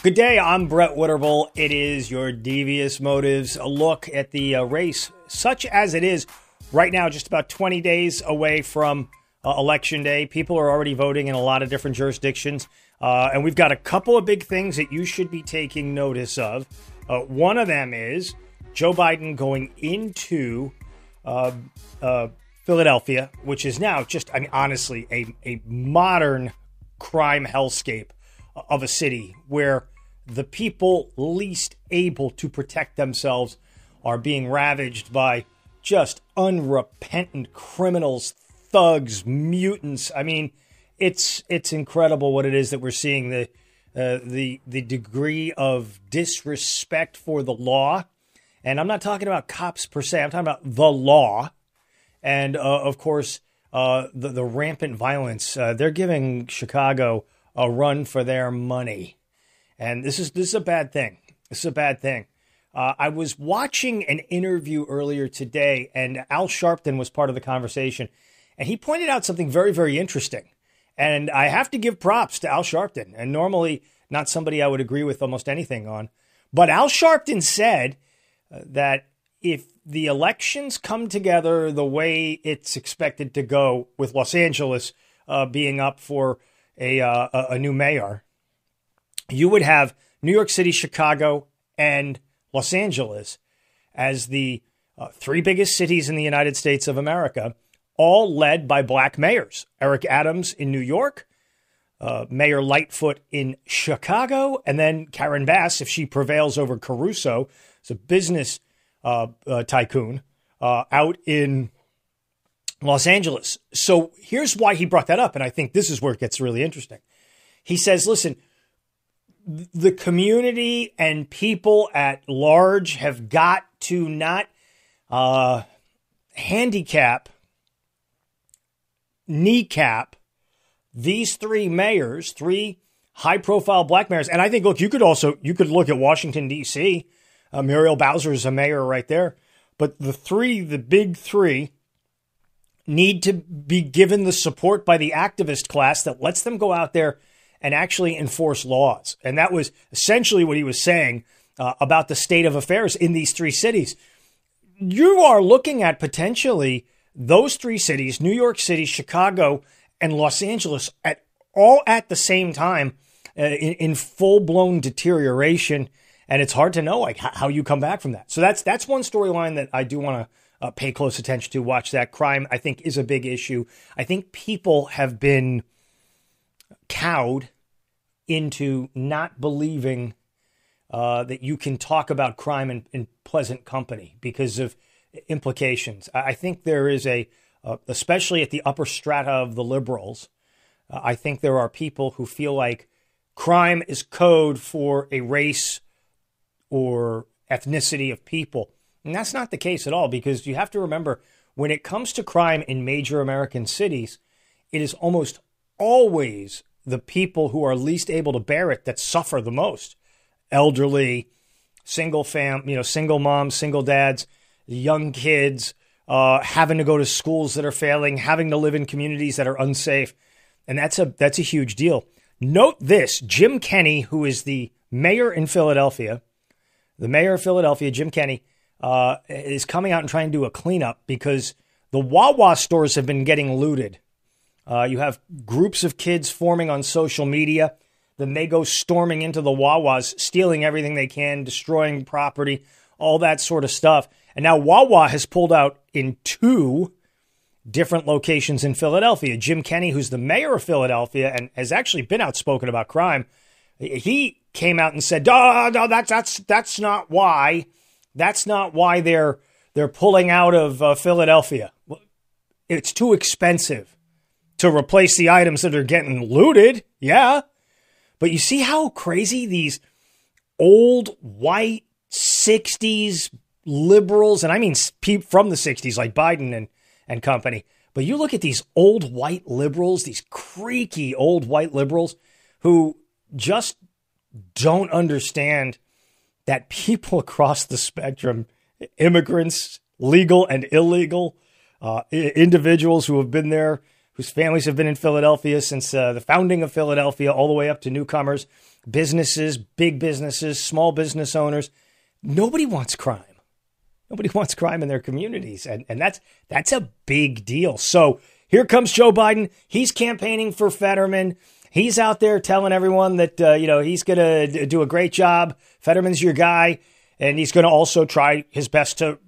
Good day, I'm Brett Winterble. It is your Devious Motives, a look at the uh, race, such as it is right now, just about 20 days away from uh, Election Day. People are already voting in a lot of different jurisdictions, uh, and we've got a couple of big things that you should be taking notice of. Uh, one of them is Joe Biden going into uh, uh, Philadelphia, which is now just, I mean, honestly, a, a modern crime hellscape of a city where the people least able to protect themselves are being ravaged by just unrepentant criminals, thugs, mutants. I mean, it's it's incredible what it is that we're seeing the uh, the the degree of disrespect for the law, and I'm not talking about cops per se. I'm talking about the law, and uh, of course uh, the the rampant violence. Uh, they're giving Chicago a run for their money. And this is this is a bad thing. This is a bad thing. Uh, I was watching an interview earlier today, and Al Sharpton was part of the conversation, and he pointed out something very, very interesting. And I have to give props to Al Sharpton, and normally not somebody I would agree with almost anything on. But Al Sharpton said uh, that if the elections come together the way it's expected to go, with Los Angeles uh, being up for a, uh, a new mayor, you would have New York City, Chicago, and Los Angeles as the uh, three biggest cities in the United States of America, all led by black mayors. Eric Adams in New York, uh, Mayor Lightfoot in Chicago, and then Karen Bass, if she prevails over Caruso, it's a business uh, uh tycoon uh, out in Los Angeles. So here's why he brought that up. And I think this is where it gets really interesting. He says, listen, the community and people at large have got to not uh, handicap, kneecap these three mayors, three high profile black mayors. And I think, look, you could also, you could look at Washington, D.C. Uh, Muriel Bowser is a mayor right there. But the three, the big three, need to be given the support by the activist class that lets them go out there and actually enforce laws. And that was essentially what he was saying uh, about the state of affairs in these three cities. You are looking at potentially those three cities, New York City, Chicago, and Los Angeles, at all at the same time uh, in, in full blown deterioration. And it's hard to know like how you come back from that. So that's that's one storyline that I do want to uh, pay close attention to, watch that. Crime, I think, is a big issue. I think people have been cowed into not believing uh, that you can talk about crime in, in, pleasant company because of implications. I think there is a, uh, especially at the upper strata of the liberals, uh, I think there are people who feel like crime is code for a race or ethnicity of people. And that's not the case at all because you have to remember when it comes to crime in major American cities, it is almost always the people who are least able to bear it that suffer the most. Elderly, single fam, you know, single moms, single dads, young kids, uh, having to go to schools that are failing, having to live in communities that are unsafe. And that's a that's a huge deal. Note this, Jim Kenney, who is the mayor in Philadelphia, the mayor of Philadelphia, Jim Kenney, uh, is coming out and trying to do a cleanup because the Wawa stores have been getting looted. Uh, you have groups of kids forming on social media. Then they go storming into the Wawas, stealing everything they can, destroying property, all that sort of stuff. And now Wawa has pulled out in two different locations in Philadelphia. Jim Kenney, who's the mayor of Philadelphia and has actually been outspoken about crime, he came out and said, "No, no, that's that's that's not why." That's not why they're they're pulling out of uh, Philadelphia. It's too expensive to replace the items that are getting looted. Yeah. But you see how crazy these old white 60s liberals, and I mean people from the 60s, like Biden and, and company. But you look at these old white liberals, these creaky old white liberals who just don't understand that people across the spectrum, immigrants, legal and illegal, uh, individuals who have been there, whose families have been in Philadelphia since uh, the founding of Philadelphia, all the way up to newcomers, businesses, big businesses, small business owners. Nobody wants crime. Nobody wants crime in their communities, and and that's that's a big deal. So here comes Joe Biden. He's campaigning for Fetterman. He's out there telling everyone that uh, you know he's going to do a great job. Fetterman's your guy, and he's going to also try his best to,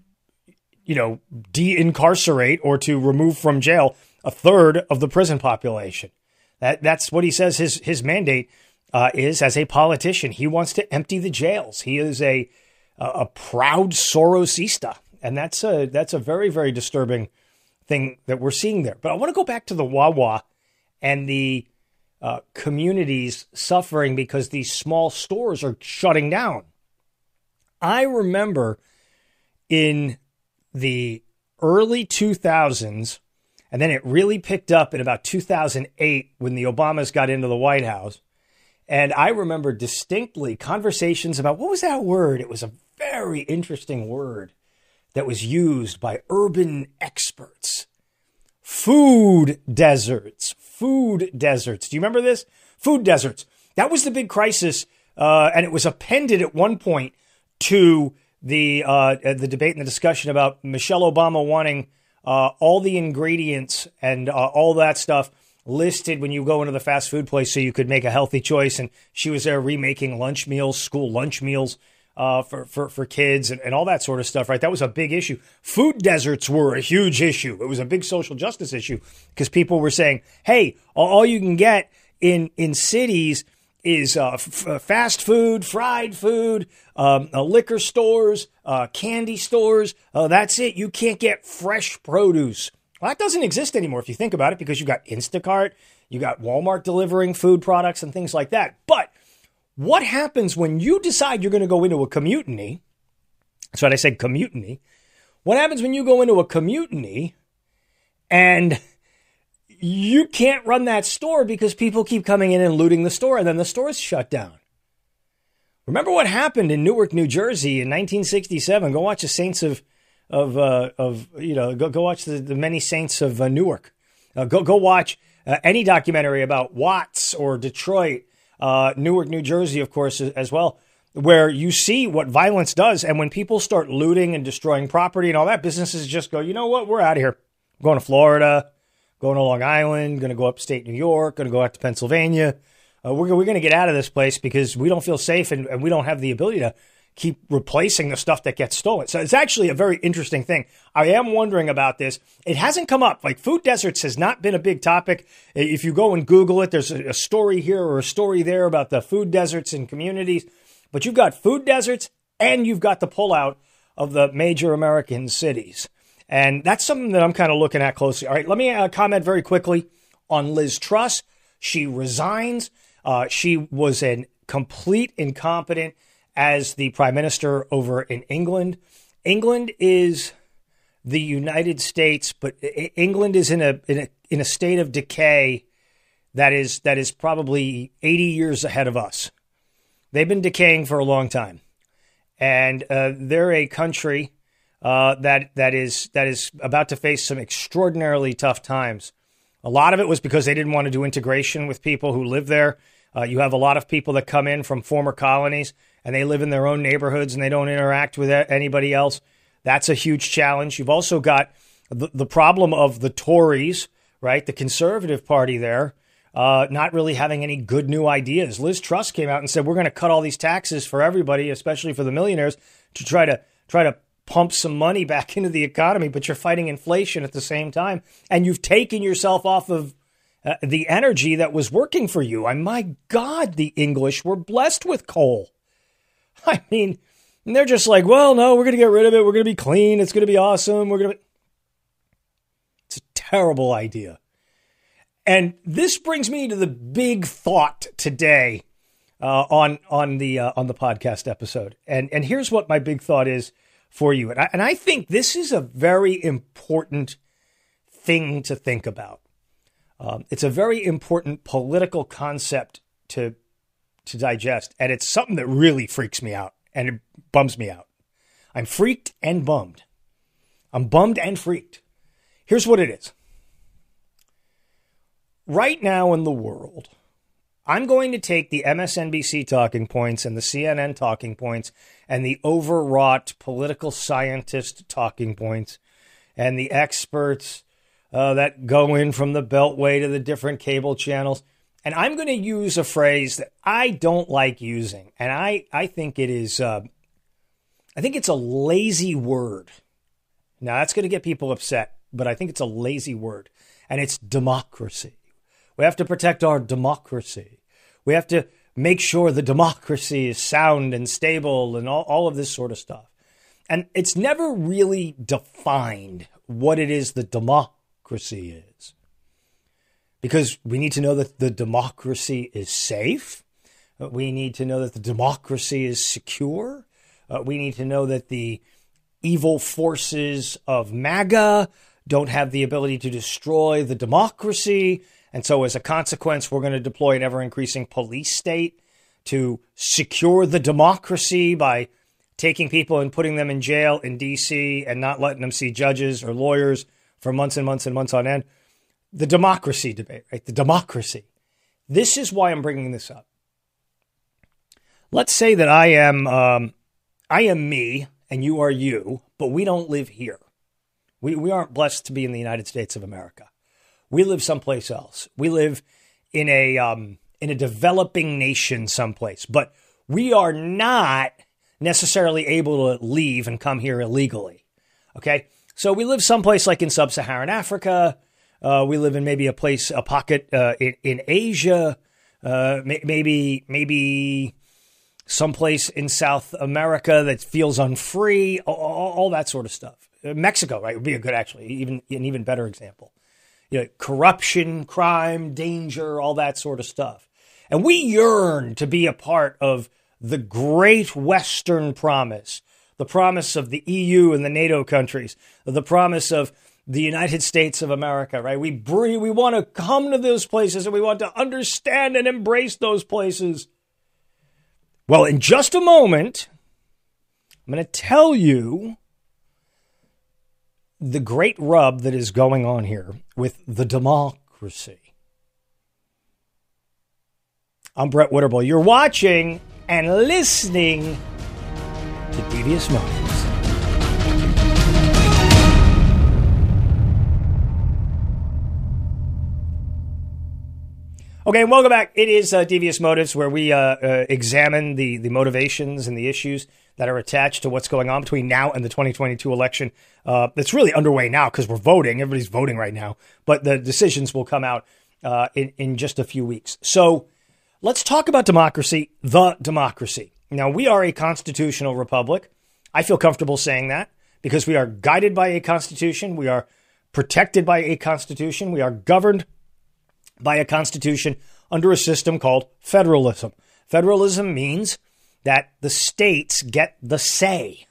you know, de-incarcerate or to remove from jail a third of the prison population. That that's what he says his his mandate uh, is as a politician. He wants to empty the jails. He is a a proud Sorosista, and that's a that's a very very disturbing thing that we're seeing there. But I want to go back to the Wawa and the uh, communities suffering because these small stores are shutting down. I remember in the early 2000s, and then it really picked up in about 2008 when the Obamas got into the White House. And I remember distinctly conversations about what was that word? It was a very interesting word that was used by urban experts. Food deserts. Food deserts. Do you remember this? Food deserts. That was the big crisis, uh, and it was appended at one point to the uh, the debate and the discussion about Michelle Obama wanting uh, all the ingredients and uh, all that stuff listed when you go into the fast food place so you could make a healthy choice. And she was there remaking lunch meals, school lunch meals uh, for, for, for kids and, and all that sort of stuff, right? That was a big issue. Food deserts were a huge issue. It was a big social justice issue because people were saying, hey, all you can get in, in cities is uh, f- fast food, fried food, um, uh, liquor stores, uh, candy stores. Uh, that's it. You can't get fresh produce. Well, that doesn't exist anymore if you think about it because you've got Instacart, you got Walmart delivering food products and things like that. But what happens when you decide you're going to go into a commutiny? That's what I said, commutiny. What happens when you go into a commutiny and you can't run that store because people keep coming in and looting the store and then the store's shut down? Remember what happened in Newark, New Jersey in 1967? Go watch the Saints of of uh, of you know go go watch the, the many saints of uh, Newark. Uh, go go watch uh, any documentary about Watts or Detroit uh, Newark, New Jersey, of course, as well, where you see what violence does. And when people start looting and destroying property and all that, businesses just go, you know what, we're out of here. I'm going to Florida, going to Long Island, going to go upstate New York, going to go out to Pennsylvania. Uh, we're, we're going to get out of this place because we don't feel safe and, and we don't have the ability to keep replacing the stuff that gets stolen. So it's actually a very interesting thing. I am wondering about this. It hasn't come up. Like food deserts has not been a big topic. If you go and Google it, there's a story here or a story there about the food deserts in communities. But you've got food deserts and you've got the pullout of the major American cities. And that's something that I'm kind of looking at closely. All right, let me uh, comment very quickly on Liz Truss. She resigns. Uh, she was a complete incompetent as the prime minister over in England. England is the United States, but England is in a, in a in a state of decay that is that is probably 80 years ahead of us. They've been decaying for a long time, and uh, they're a country uh, that that is that is about to face some extraordinarily tough times. A lot of it was because they didn't want to do integration with people who live there. Uh, you have a lot of people that come in from former colonies and they live in their own neighborhoods and they don't interact with anybody else. That's a huge challenge. You've also got the, the problem of the Tories, right? The Conservative Party there, uh, not really having any good new ideas. Liz Truss came out and said, we're going to cut all these taxes for everybody, especially for the millionaires, to try to try to pump some money back into the economy, but you're fighting inflation at the same time. And you've taken yourself off of uh, the energy that was working for you. I, my God, the English were blessed with coal. I mean, they're just like, well, no, we're going to get rid of it. We're going to be clean. It's going to be awesome. We're going to. It's a terrible idea. And this brings me to the big thought today uh, on on the uh, on the podcast episode. And and here's what my big thought is for you. And I, and I think this is a very important thing to think about. Um, it's a very important political concept to to digest, and it's something that really freaks me out and it bums me out. I'm freaked and bummed. I'm bummed and freaked. Here's what it is. Right now in the world, I'm going to take the MSNBC talking points and the CNN talking points and the overwrought political scientist talking points and the experts uh, that go in from the Beltway to the different cable channels. And I'm going to use a phrase that I don't like using. And I, I think it is, uh, I think it's a lazy word. Now, that's going to get people upset, but I think it's a lazy word. And it's democracy. We have to protect our democracy. We have to make sure the democracy is sound and stable and all, all of this sort of stuff. And it's never really defined what it is that democracy is. Because we need to know that the democracy is safe. We need to know that the democracy is secure. Uh, we need to know that the evil forces of MAGA don't have the ability to destroy the democracy. And so, as a consequence, we're going to deploy an ever increasing police state to secure the democracy by taking people and putting them in jail in DC and not letting them see judges or lawyers for months and months and months on end. The democracy debate, right? The democracy. This is why I'm bringing this up. Let's say that I am, um, I am me and you are you, but we don't live here. We, we aren't blessed to be in the United States of America. We live someplace else. We live in a um, in a developing nation someplace, but we are not necessarily able to leave and come here illegally. Okay, so we live someplace like in sub-Saharan Africa. Uh, we live in maybe a place, a pocket uh, in, in, Asia, uh, maybe maybe someplace in South America that feels unfree, all, all, that sort of stuff. Mexico, right, would be a good, actually, even an even better example you know, corruption, crime, danger, all that sort of stuff. And we yearn to be a part of the great Western promise, the promise of the EU and the NATO countries, the promise of the United States of America, right? We breathe, we want to come to those places and we want to understand and embrace those places. Well, in just a moment, I'm going to tell you the great rub that is going on here with the democracy. I'm Brett Winterble. You're watching and listening to Devious Motives. Okay, welcome back. It is uh, Devious Motives, where we uh, uh, examine the, the motivations and the issues that are attached to what's going on between now and the 2022 election. Uh, it's really underway now because we're voting. Everybody's voting right now, but the decisions will come out uh, in, in just a few weeks. So let's talk about democracy, the democracy. Now, we are a constitutional republic. I feel comfortable saying that because we are guided by a constitution. We are protected by a constitution. We are governed by a constitution under a system called federalism. Federalism means that the states get the say,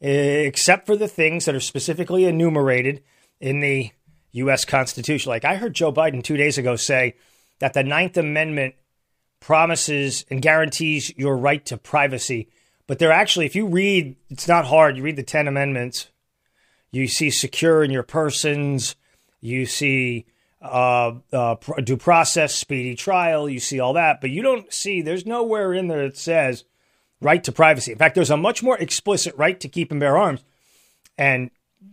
eh, except for the things that are specifically enumerated in the U.S. Constitution. Like I heard Joe Biden two days ago say that the Ninth Amendment promises and guarantees your right to privacy. But they're actually, if you read, it's not hard. You read the 10 amendments, you see secure in your persons, you see uh, uh, due process, speedy trial. You see all that, but you don't see. There's nowhere in there that says right to privacy. In fact, there's a much more explicit right to keep and bear arms and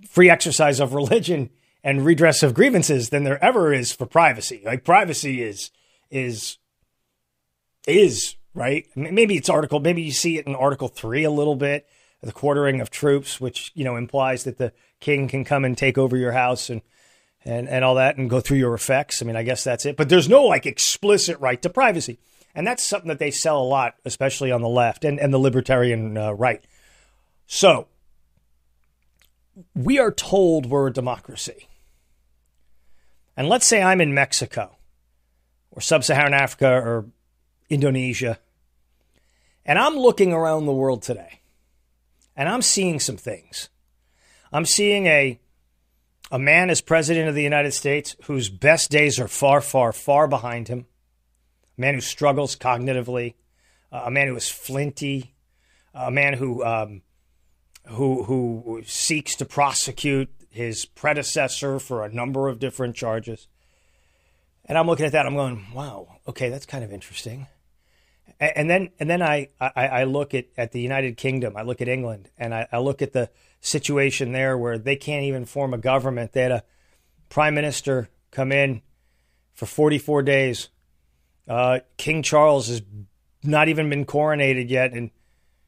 free exercise of religion and redress of grievances than there ever is for privacy. Like privacy is is is right. Maybe it's article. Maybe you see it in Article Three a little bit, the quartering of troops, which you know implies that the king can come and take over your house and and, and all that and go through your effects. I mean, I guess that's it. But there's no like explicit right to privacy. And that's something that they sell a lot, especially on the left and, and the libertarian uh, right. So we are told we're a democracy. And let's say I'm in Mexico or sub Saharan Africa or Indonesia, And I'm looking around the world today and I'm seeing some things. I'm seeing a a man as president of the United States whose best days are far, far, far behind him. A man who struggles cognitively, uh, a man who is flinty, a man who um, who who seeks to prosecute his predecessor for a number of different charges. And I'm looking at that. I'm going, wow, okay, that's kind of interesting. And then and then I, I, I look at, at the United Kingdom. I look at England, and I, I look at the situation there where they can't even form a government. They had a prime minister come in for 44 days. Uh, King Charles has not even been coronated yet, and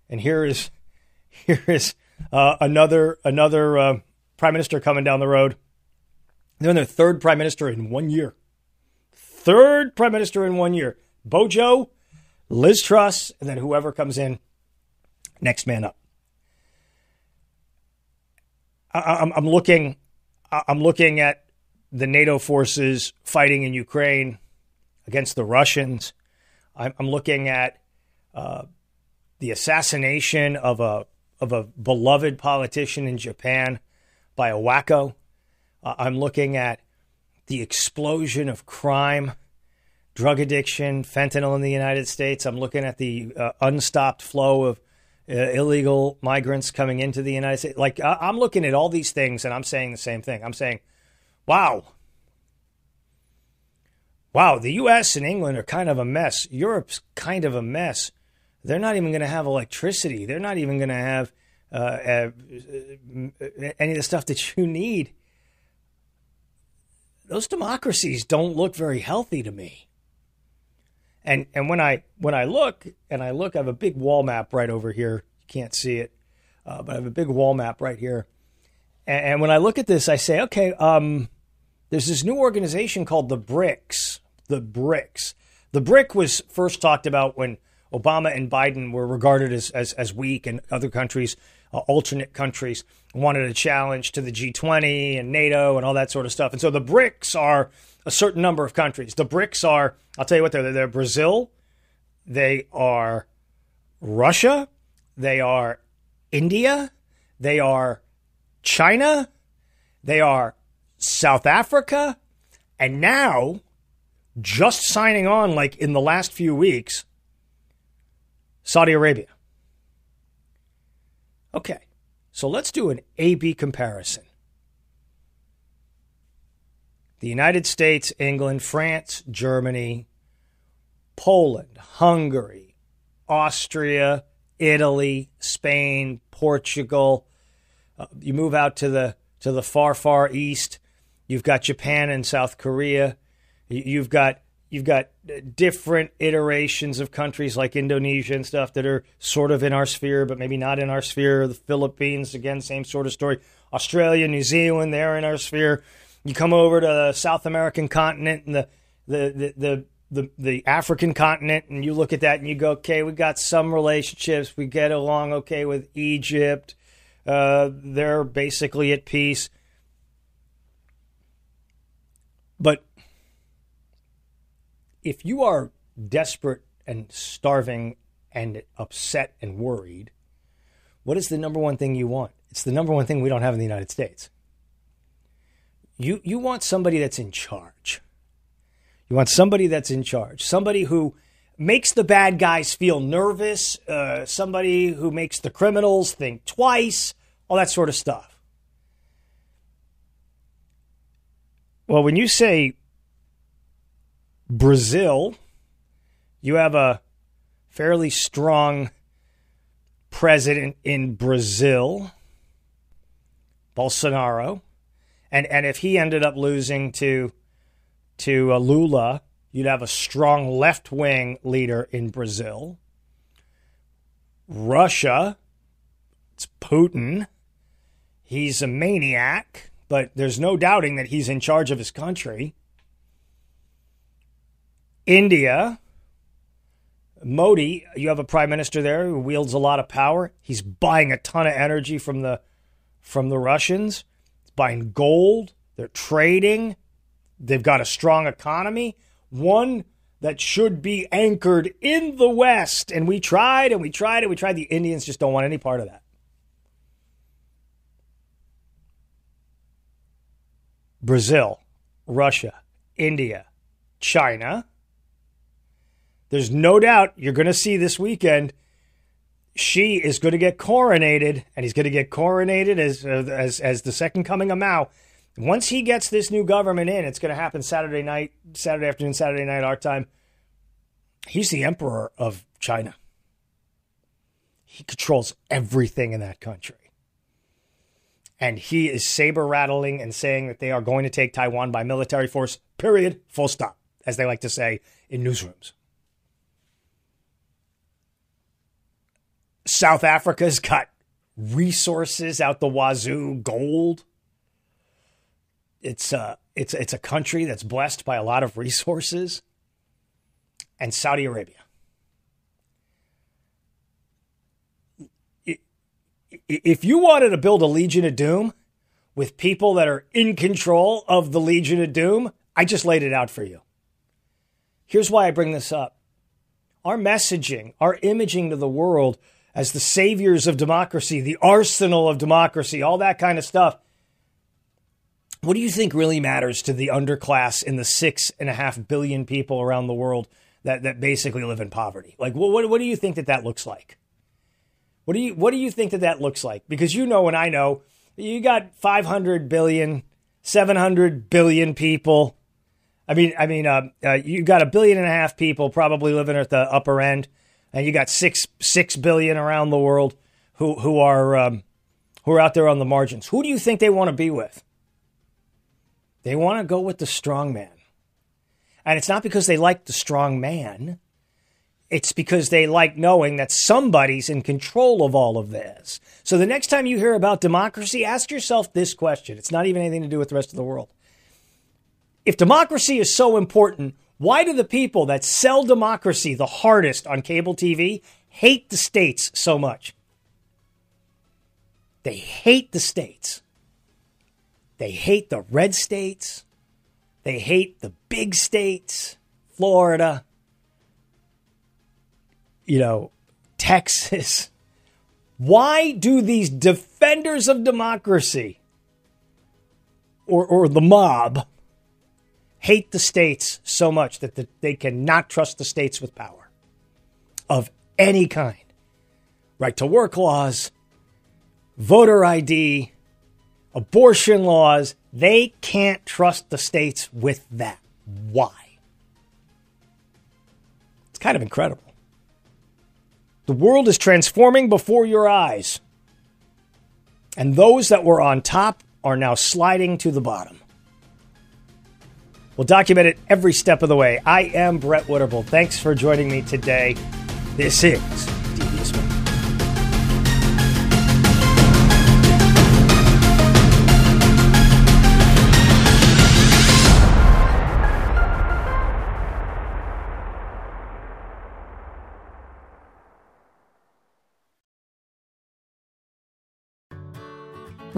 and here is here is uh, another another uh, prime minister coming down the road. They're in their third prime minister in one year. Third prime minister in one year. Bojo Liz Truss, and then whoever comes in next man up. I, am looking. I'm looking at the NATO forces fighting in Ukraine against the Russians. I'm, looking at uh, the assassination of a of a beloved politician in Japan by a wacko. Uh, I'm looking at the explosion of crime drug addiction, fentanyl in the United States. I'm looking at the uh, unstopped flow of uh, illegal migrants coming into the United States. Like, I- I'm looking at all these things and I'm saying the same thing. I'm saying, wow. Wow, the U.S. and England are kind of a mess. Europe's kind of a mess. They're not even going to have electricity. They're not even going to have uh, uh, any of the stuff that you need. Those democracies don't look very healthy to me. And and when I when I look and I look, I have a big wall map right over here. You can't see it, uh, but I have a big wall map right here. And, and when I look at this, I say, okay, um, there's this new organization called the BRICS. The BRICS. The BRIC was first talked about when Obama and Biden were regarded as as, as weak, and other countries, uh, alternate countries, wanted a challenge to the G20 and NATO and all that sort of stuff. And so the BRICS are a certain number of countries. The BRICS are, I'll tell you what, they're, they're Brazil, they are Russia, they are India, they are China, they are South Africa, and now, just signing on like in the last few weeks, Saudi Arabia. Okay, so let's do an A B comparison the United States, England, France, Germany, Poland, Hungary, Austria, Italy, Spain, Portugal. Uh, you move out to the to the far far east. You've got Japan and South Korea. You've got you've got different iterations of countries like Indonesia and stuff that are sort of in our sphere, but maybe not in our sphere. The Philippines, again, same sort of story. Australia, New Zealand, they're in our sphere. You come over to the South American continent and the the the, the the, the African continent and you look at that and you go, okay, we got some relationships. We get along okay with Egypt. Uh, they're basically at peace. But if you are desperate and starving and upset and worried, what is the number one thing you want? It's the number one thing we don't have in the United States. You you want somebody that's in charge. You want somebody that's in charge. Somebody who makes the bad guys feel nervous. Uh, somebody who makes the criminals think twice. All that sort of stuff. Well, when you say Brazil, you have a fairly strong president in Brazil, Bolsonaro and and if he ended up losing to to uh, Lula, you'd have a strong left wing leader in Brazil. Russia, it's Putin. He's a maniac, but there's no doubting that he's in charge of his country. India, Modi, you have a prime minister there who wields a lot of power. He's buying a ton of energy from the from the Russians buying gold, they're trading, they've got a strong economy. One that should be anchored in the West. And we tried and we tried and we tried. The Indians just don't want any part of that. Brazil, Russia, India, China. There's no doubt you're going to see this weekend. Xi is going to get coronated, and he's going to get coronated as as as the second coming of Mao. Once he gets this new government in, it's going to happen Saturday night, Saturday afternoon, Saturday night, our time. He's the emperor of China. He controls everything in that country. And he is saber rattling and saying that they are going to take Taiwan by military force, period, full stop, as they like to say in newsrooms. South Africa's got resources out the wazoo, gold. It's a, it's, it's a country that's blessed by a lot of resources. And Saudi Arabia. If you wanted to build a Legion of Doom with people that are in control of the Legion of Doom, I just laid it out for you. Here's why I bring this up. Our messaging, our imaging to the world as the saviors of democracy, the arsenal of democracy, all that kind of stuff. What do you think really matters to the underclass in the six and a half billion people around the world that, that basically live in poverty? Like, what, what, do you think that that looks like? What do you what do you think that that looks like? Because you know and I know you got 500 billion, 700 billion people. I mean, I mean, uh, uh, you got a billion and a half people probably living at the upper end, and you got six six billion around the world who who are um, who are out there on the margins. Who do you think they want to be with? They want to go with the strong man, and it's not because they like the strong man. It's because they like knowing that somebody's in control of all of this. So the next time you hear about democracy, ask yourself this question. It's not even anything to do with the rest of the world. If democracy is so important, why do the people that sell democracy the hardest on cable TV hate the states so much? They hate the states. They hate the red states. They hate the big states, Florida, you know, Texas. Why do these defenders of democracy or, or the mob hate the states so much that the, they cannot trust the states with power of any kind? Right to work laws, voter ID, abortion laws, they can't trust the states with that. Why? It's kind of incredible. The world is transforming before your eyes. And those that were on top are now sliding to the bottom. We'll document it every step of the way. I am Brett Winterble. Thanks for joining me today. This is